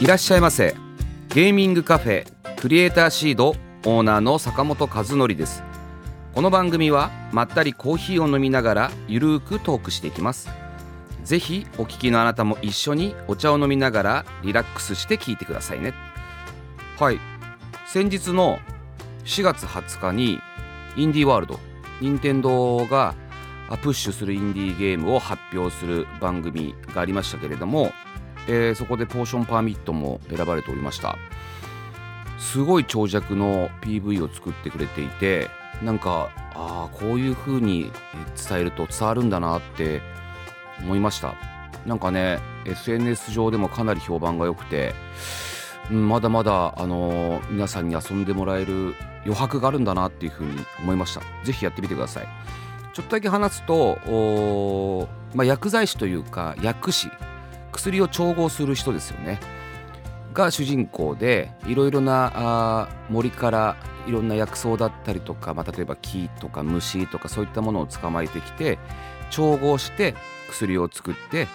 いらっしゃいませ。ゲーミングカフェクリエイターシードオーナーの坂本和則です。この番組はまったりコーヒーを飲みながらゆるーくトークしていきます。ぜひお聞きのあなたも一緒にお茶を飲みながらリラックスして聞いてくださいね。はい。先日の4月20日にインディーワールド任天堂がプッシュするインディーゲームを発表する番組がありましたけれども、えーそこでポーションパーミットも選ばれておりました。すごい長尺の PV を作ってくれていてなんかああこういう風に伝えると伝わるんだなって思いました。なんかね SNS 上でもかなり評判が良くて、まだまだ、あのー皆さんに遊んでもらえる余白があるんだなっていう風に思いました。ぜひやってみてください。ちょっとだけ話すとまあ、薬剤師というか薬師。薬を調合する人ですよね。が主人公でいろいろなあ森からいろんな薬草だったりとか、まあ、例えば木とか虫とかそういったものを捕まえてきて調合して薬を作って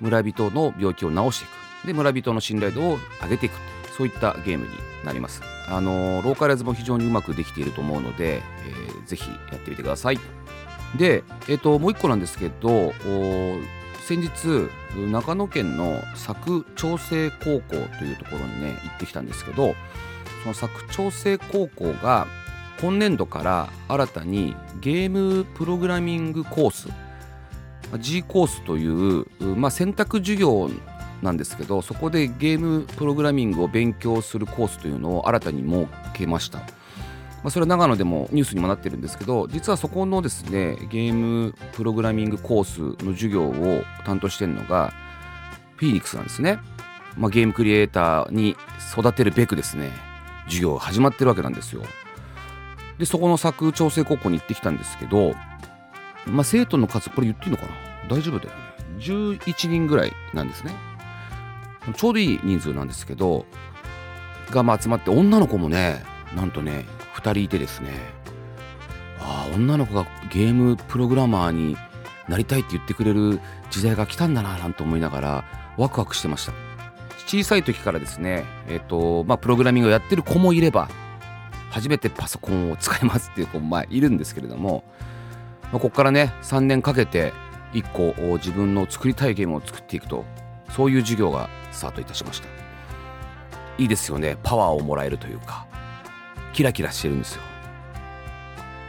村人の病気を治していく。で村人の信頼度を上げていくそういったゲームになります。あのローカライズも非常にうまくできていると思うので、えーぜひやってみてください。で、えっともう一個なんですけど先日長野県の佐久長聖高校というところにね行ってきたんですけどその佐久長聖高校が今年度から新たにゲームプログラミングコース G コースという、うまあ、選択授業なんですけどそこでゲームプログラミングを勉強するコースというのを新たに設けました。まあ、それは長野でもニュースにもなってるんですけど実はそこのですねゲームプログラミングコースの授業を担当してるのがフィニックスなんですね、まあ、ゲームクリエイターに育てるべくですね授業が始まってるわけなんですよ。でそこの佐久長聖高校に行ってきたんですけど、まあ、生徒の数これ言っていいのかな？大丈夫だよね。11人ぐらいなんですね。ちょうどいい人数なんですけどがまあ集まって女の子もねなんとね2人いてですね。ああ女の子がゲームプログラマーになりたいって言ってくれる時代が来たんだななんて思いながらワクワクしてました。小さい時からですねえっ、とまあプログラミングをやってる子もいれば初めてパソコンを使いますっていう子もまあいるんですけれども、まあ、ここからね3年かけて1個自分の作りたいゲームを作っていくとそういう授業がスタートいたしました。いいですよね。パワーをもらえるというか。キラキラしてるんですよ。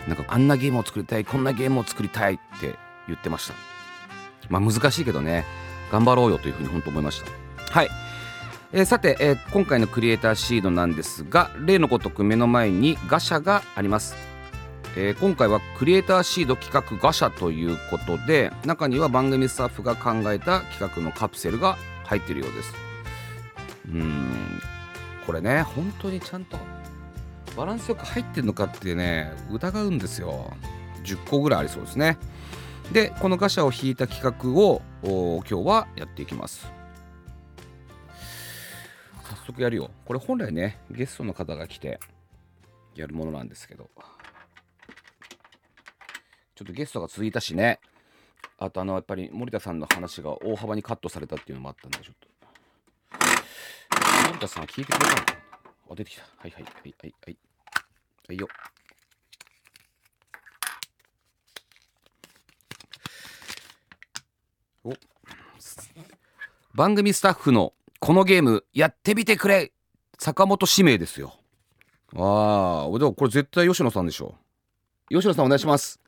なんかあんなゲームを作りたいこんなゲームを作りたいって言ってました。まあ難しいけどね。頑張ろうよというふうに本当思いました。はい、えーさて、えー今回のクリエイターシードなんですが例のごとく目の前にガシャがあります。えー今回はクリエイターシード企画ガシャということで中には番組スタッフが考えた企画のカプセルが入っているようです。うーん。これね本当にちゃんとバランスよく入ってるのかってね疑うんですよ。10個ぐらいありそうですね。でこのガシャを引いた企画を今日はやっていきます。早速やるよ。これ本来ねゲストの方が来てやるものなんですけど。ちょっとゲストが続いたしね。あとあのやっぱり森田さんの話が大幅にカットされたっていうのもあったんでちょっと。森田さんは聞いてくれたのかな？あ出てきた。はいはいはいはいはい。はいよ。お。番組スタッフのこのゲームやってみてくれ。坂本指名ですよ。ああ。でもこれ絶対吉野さんでしょ。吉野さんお願いします。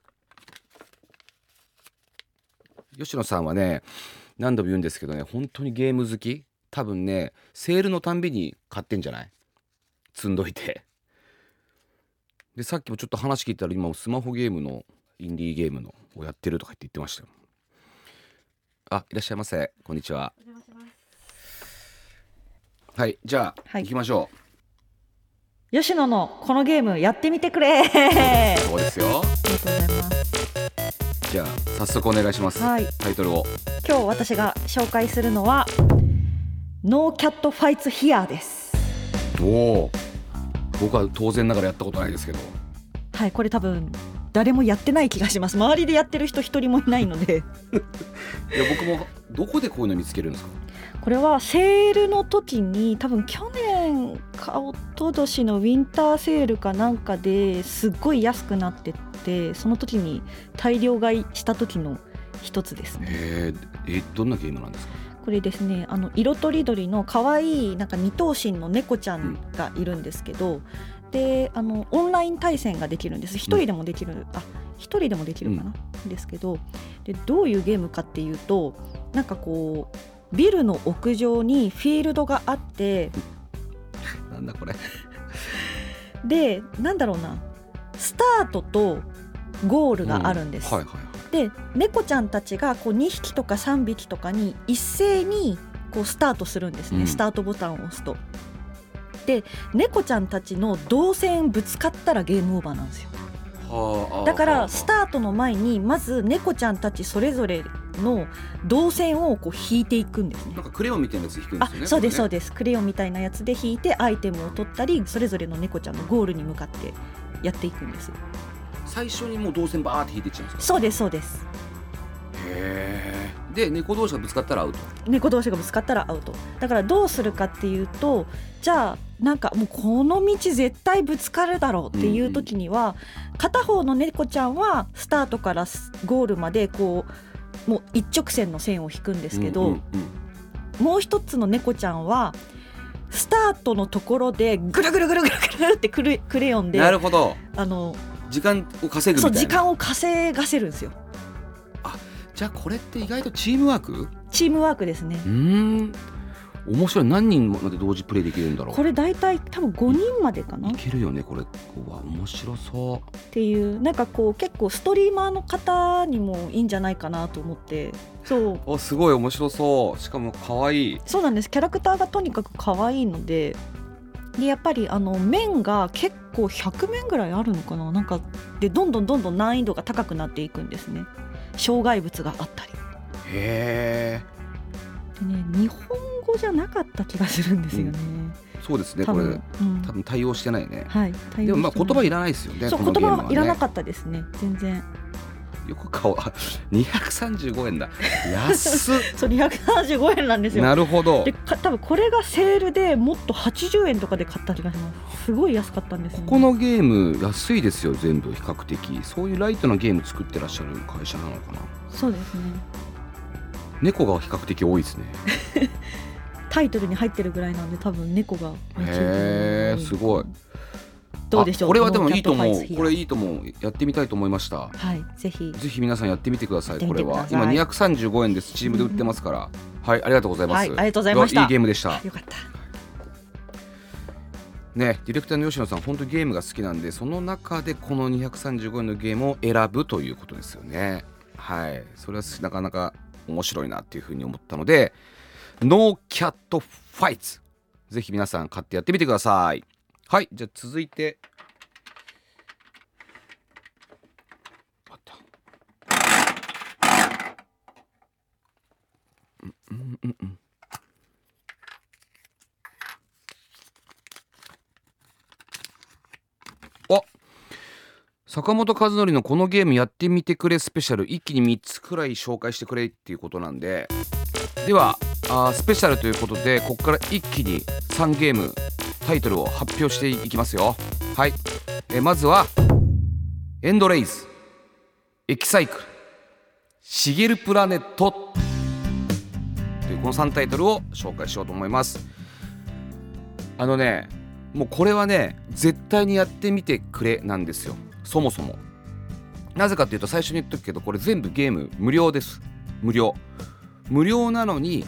吉野さんはね何度も言うんですけどね本当にゲーム好き。多分ねセールのたんびに買ってんじゃない？積んどいて。でさっきもちょっと話聞いたら今スマホゲームのインディーゲームのをやってるとか言って言ってましたよ。あいらっしゃいませ。こんにちは。はいじゃあ、はい。行きましょ吉野のこのゲームやってみてくれ。ありうそうですよ。がとうございます。じゃあ早速お願いします、はい。タイトルを。今日私が紹介するのはノーキャットファイツヒアです。おお僕は当然ながらやったことないですけど。はいこれ多分誰もやってない気がします。周りでやってる人一人もいないので。いや僕もどこでこういうの見つけるんですか？これはセールの時に多分去年か一昨年のウィンターセールかなんかですっごい安くなってってその時に大量買いした時の一つですね。えー、えどんなゲームなんですか？これですねあの色とりどりの可愛いなんか二頭身の猫ちゃんがいるんですけど、であのオンライン対戦ができるんです。一人でもできる、あ一人でもできるかな、ですけどでどういうゲームかっていうとなんかこうビルの屋上にフィールドがあってなんだこれ。でなんだろうなスタートとゴールがあるんです。はいはいはいで猫ちゃんたちがこう2匹とか3匹とかに一斉にこうスタートするんですね、うん。スタートボタンを押すと。で猫ちゃんたちの動線ぶつかったらゲームオーバーなんですよ。はあだかはあらスタートの前にまず猫ちゃんたちそれぞれの動線をこう引いていくんですね。なんかクレヨンみたいなやつ引くんであすよねそうですそうでです。クレヨンみたいなやつで引いてアイテムを取ったりそれぞれの猫ちゃんのゴールに向かってやっていくんです最初にもう動線バーって引いていっちゃうんですか？そうですそうです。へえで猫同士がぶつかったらアウト？猫同士がぶつかったらアウト。だからどうするかっていうとじゃあなんかもうこの道絶対ぶつかるだろうっていう時には、片方の猫ちゃんはスタートからスゴールまでこうもう一直線の線を引くんですけど、うんうんうん。もう一つの猫ちゃんはスタートのところでぐるぐるぐるぐるぐるってクレクレヨンでなるほど。あの時間を稼ぐみたいな。そう時間を稼がせるんですよ。じゃあこれって意外とチームワーク？チームワークですね。うーん。面白い。何人まで同時プレイできるんだろう？これ大体多分5人までかな。いけるよねこれ。うわ面白そう。っていうなんかこう結構ストリーマーの方にもいいんじゃないかなと思って。そう。おすごい面白そう。しかも可愛い。そうなんです。キャラクターがとにかく可愛いのででやっぱりあの面が結構100面ぐらいあるのかな。なんかでどんどんどんどん難易度が高くなっていくんですね。障害物があったり。へえでね日本語じゃなかった気がするんですよね、そうですねこれ。多分、うん。多分対応してないね。はい対応でもまあ言葉いらないですよねそうね言葉いらなかったですね。全然よく顔あ235円だ。安っ。そう275円なんですよ。なるほど。でか多分これがセールでもっと80円とかで買った気がします。すごい安かったんですよ、ね、ここのゲーム安いですよ全部比較的。そういうライトなゲーム作ってらっしゃる会社なのかな。そうですね。猫が比較的多いですね。タイトルに入ってるぐらいなんで多分猫がへーすごいどうでしょう？あこれはでもいいと思う。これいいと思う。やってみたいと思いました。はいぜひ。ぜひ皆さんやってみてくださいこれは。今235円です。チームで売ってますから、はいありがとうございます、はいありがとうございました。いいゲームでした。よかった。ねディレクターの吉野さん本当ゲームが好きなんでその中でこの235円のゲームを選ぶということですよね。はい。それはなかなか面白いなっていうふうに思ったのでノーキャットファイツ。ぜひ皆さん買ってやってみてくださいはいじゃあ続いて。あった。うんうんうんあ坂本和則のこのゲームやってみてくれスペシャル。一気に3つくらい紹介してくれっていうことなんで。ではあスペシャルということでここから一気に3ゲームタイトルを発表していきますよ。はい、えまずはエンドレイズ。エキサイクル。シゲルプラネット。というこの3タイトルを紹介しようと思います。あのねもうこれはね絶対にやってみてくれなんですよ。そもそも。なぜかっていうと最初に言っとくけどこれ全部ゲーム無料です。無料。無料なのに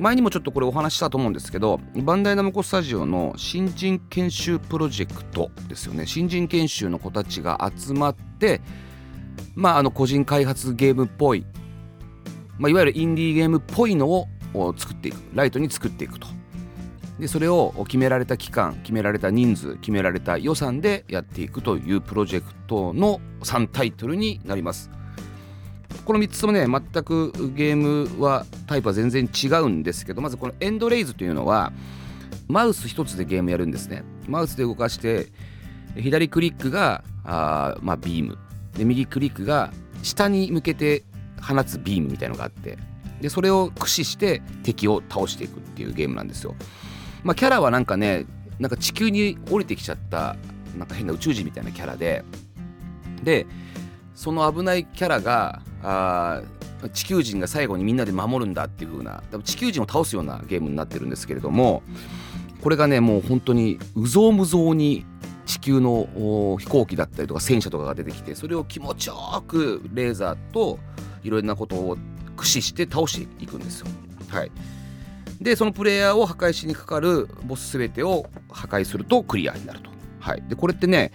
前にもちょっとこれお話したと思うんですけどバンダイナムコスタジオの新人研修プロジェクトですよね。新人研修の子たちが集まってまああの個人開発ゲームっぽい、まあ、いわゆるインディーゲームっぽいのを作っていく。ライトに作っていくと。でそれを決められた期間決められた人数決められた予算でやっていくというプロジェクトの3タイトルになります。この3つともね全くゲームはタイプは全然違うんですけどまずこのエンドレイズというのはマウス1つでゲームやるんですね。マウスで動かして左クリックがあまあビーム。で右クリックが下に向けて放つビームみたいのがあって。でそれを駆使して敵を倒していくっていうゲームなんですよ。まあキャラはなんかねなんか地球に降りてきちゃったなんか変な宇宙人みたいなキャラで。でその危ないキャラがあ地球人が最後にみんなで守るんだっていう風な地球人を倒すようなゲームになってるんですけれどもこれがねもう本当にうぞうむぞうに地球の飛行機だったりとか戦車とかが出てきてそれを気持ちよくレーザーといろいろなことを駆使して倒していくんですよ。はい、でそのプレイヤーを破壊しにかかるボス全てを破壊するとクリアになると。はい、でこれってね、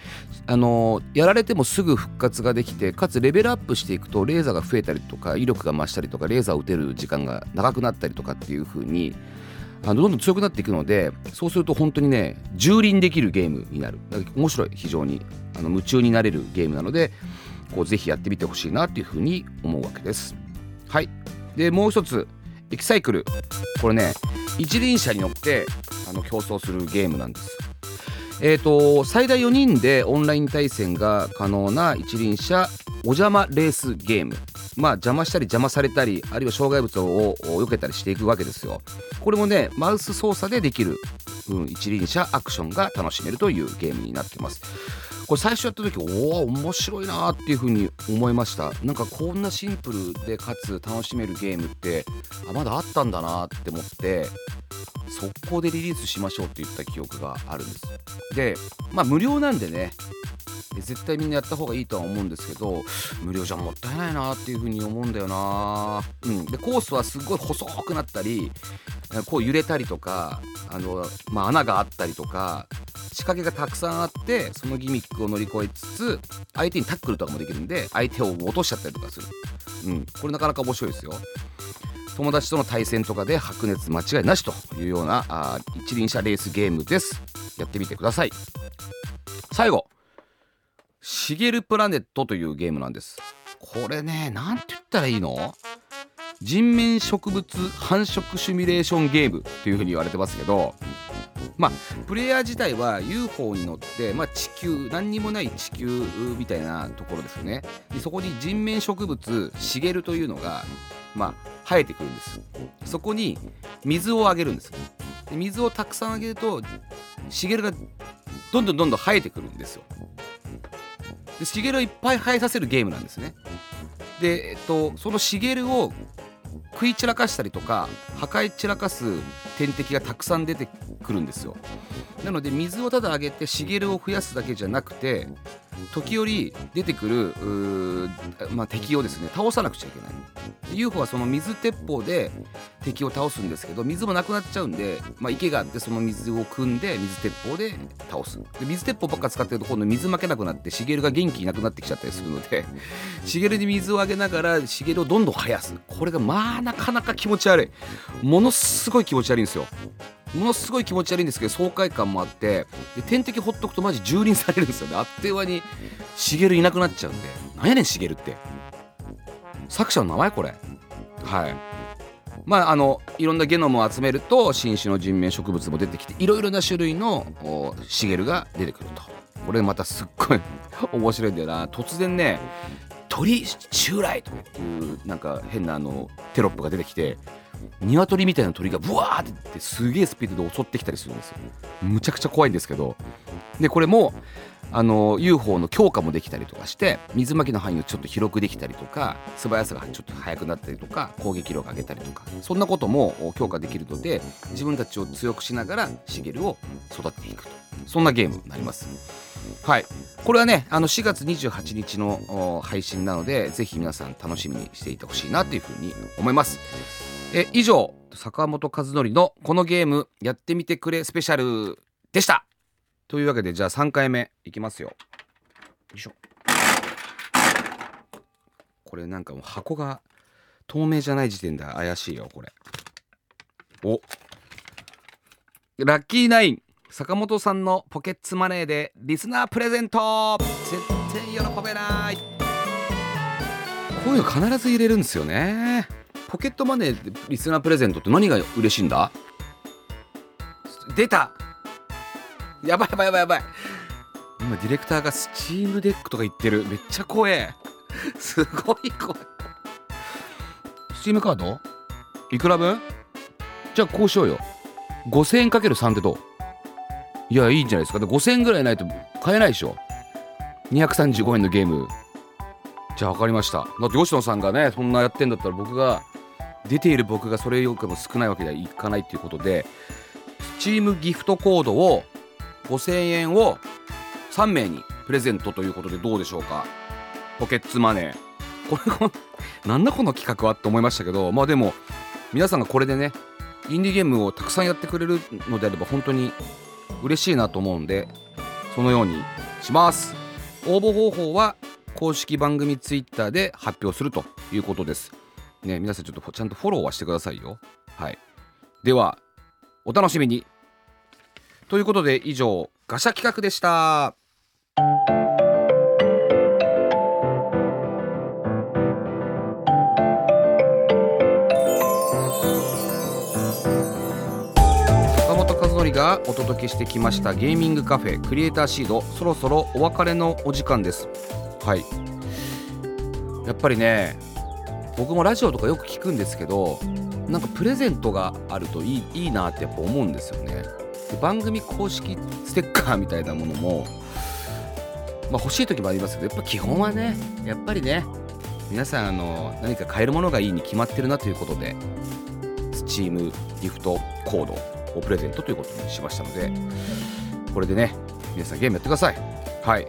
あのー、やられてもすぐ復活ができてかつレベルアップしていくとレーザーが増えたりとか威力が増したりとかレーザーを撃てる時間が長くなったりとかっていう風にあのどんどん強くなっていくのでそうすると本当にね蹂躙できるゲームになる。面白い非常にあの夢中になれるゲームなのでこうぜひやってみてほしいなっていう風に思うわけです。はい。でもう一つエキサイクル。これね一輪車に乗ってあの競争するゲームなんです。えーと、最大4人でオンライン対戦が可能な一輪車お邪魔レースゲーム。まあ邪魔したり邪魔されたりあるいは障害物を避けたりしていくわけですよ。これもねマウス操作でできる、うん、一輪車アクションが楽しめるというゲームになってます。これ最初やった時おお面白いなっていう風に思いました。なんかこんなシンプルでかつ楽しめるゲームってあまだあったんだなって思って速攻でリリースしましょうって言った記憶があるんです。でまあ無料なんでね絶対みんなやった方がいいとは思うんですけど無料じゃもったいないなっていう風に思うんだよなうん。でコースはすごい細くなったりこう揺れたりとかあの、まあ、穴があったりとか仕掛けがたくさんあってそのギミックを乗り越えつつ相手にタックルとかもできるんで相手を落としちゃったりとかする。うん。これなかなか面白いですよ。友達との対戦とかで白熱間違いなしというようなあ一輪車レースゲームです。やってみてください。最後。シゲルプラネットというゲームなんです。これね何て言ったらいいの？人面植物繁殖シミュレーションゲームっていう風に言われてますけどまあプレイヤー自体は UFO に乗って、まあ、地球何にもない地球みたいなところですよね。でそこに人面植物シゲルというのがまあ生えてくるんです。そこに水をあげるんです。で水をたくさんあげるとシゲルがどんどんどんどん生えてくるんですよ。でシゲルをいっぱい生えさせるゲームなんですね。で、えっと、そのシゲルを食い散らかしたりとか破壊散らかす天敵がたくさん出てくるんですよ。なので水をただあげて茂を増やすだけじゃなくて時折出てくる、まあ、敵をですね倒さなくちゃいけない。UFO はその水鉄砲で敵を倒すんですけど水もなくなっちゃうんで、まあ、池があってその水を汲んで水鉄砲で倒す。で水鉄砲ばっか使ってると今度水負けなくなって茂が元気なくなってきちゃったりするので 茂に水をあげながら茂をどんどん生やす。これがまあなかなか気持ち悪い。ものすごい気持ち悪いんですよ。ものすごい気持ち悪いんですけど爽快感もあってで天敵ほっとくとマジ蹂躙されるんですよね。あっという間に茂いなくなっちゃうんで。なんやねん茂って。作者の名前これ。はい。まああのいろんなゲノムを集めると新種の人面植物も出てきていろいろな種類の茂が出てくると。これまたすっごい 面白いんだよな。突然ね鳥襲来というなんか変なあのテロップが出てきて鶏みたいな鳥がブワーってすげえスピードで襲ってきたりするんですよ。むちゃくちゃ怖いんですけど。でこれもあの UFO の強化もできたりとかして水まきの範囲をちょっと広くできたりとか素早さがちょっと速くなったりとか攻撃力上げたりとかそんなことも強化できるので自分たちを強くしながらシゲルを育てていくと。そんなゲームになります。はい。これはねあの4月28日の配信なのでぜひ皆さん楽しみにしていてほしいなというふうに思います。え以上坂本和則のこのゲームやってみてくれスペシャルでした。というわけでじゃあ3回目いきますよ。よいしょ。これなんかもう箱が透明じゃない時点で怪しいよこれ。お。ラッキーナイン坂本さんのポケットマネーでリスナープレゼント。全然喜べない。こういうの必ず入れるんですよね。ポケットマネーでリスナープレゼントって何が嬉しいんだ？出た。やばいやばいやばいやばい。今ディレクターが Steam Deck とか言ってる。めっちゃ怖え。すごい怖い。スチームカード？いくら分？じゃあこうしようよ。5000円かける3ってどう？いやいいんじゃないですか。で5000円ぐらいないと買えないでしょ。235円のゲーム。じゃあ分かりました。だって吉野さんがねそんなやってんだったら僕が出ている僕がそれよりも少ないわけにはいかないっていうことでスチームギフトコードを5000円を3名にプレゼントということでどうでしょうか？ポケッツマネー。これこなんだこの企画はって思いましたけどまあでも皆さんがこれでねインディーゲームをたくさんやってくれるのであれば本当に嬉しいなと思うんでそのようにします。応募方法は公式番組ツイッターで発表するということです。ね皆さんちょっとちゃんとフォローはしてくださいよ。はい。ではお楽しみに。ということで以上ガシャ企画でした。坂本和則がお届けしてきましたゲーミングカフェクリエイターシードそろそろお別れのお時間です。はい。やっぱりね僕もラジオとかよく聞くんですけどなんかプレゼントがあるといいいいなってやっぱ思うんですよね。で番組公式ステッカーみたいなものも、まあ、欲しい時もありますけどやっぱ基本はねやっぱりね皆さんあの何か買えるものがいいに決まってるなということでスチームギフトコードをプレゼントということにしましたのでこれでね皆さんゲームやってください。はい。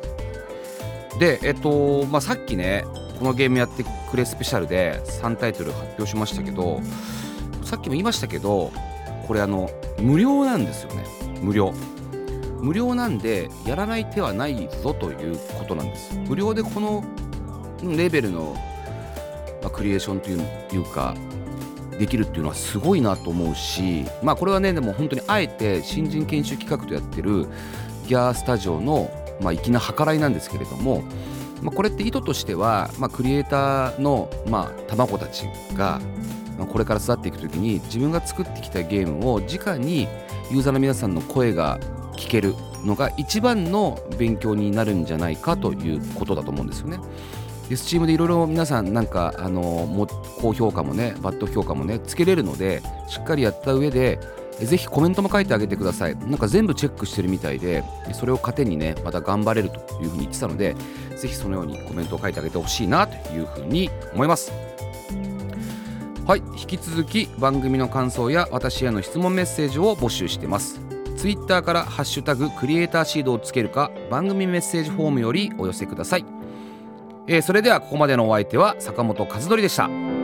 でえっとまあさっきねこのゲームやってくれスペシャルで3タイトル発表しましたけどさっきも言いましたけどこれあの無料なんですよね。無料。無料なんでやらない手はないぞということなんです。無料でこのレベルの、まあ、クリエーションといういうかできるっていうのはすごいなと思うしまあこれはねでも本当にあえて新人研修企画とやってるギャースタジオの、まあ、粋な計らいなんですけれども、まあ、これって意図としては、まあ、クリエイターの、まあ、卵たちがまあこれから育っていく時に自分が作ってきたゲームを直にユーザーの皆さんの声が聞けるのが一番の勉強になるんじゃないかということだと思うんですよね。で Steam でいろいろ皆さんなんかあの高評価もねバッド評価もねつけれるのでしっかりやった上でぜひコメントも書いてあげてください。なんか全部チェックしてるみたいでそれを糧にねまた頑張れるというふうに言ってたのでぜひそのようにコメントを書いてあげてほしいなというふうに思います。はい引き続き番組の感想や私への質問メッセージを募集してます。ツイッターから「ハッシュタグクリエイターシード」をつけるか番組メッセージフォームよりお寄せください。えーそれではここまでのお相手は坂本和則でした。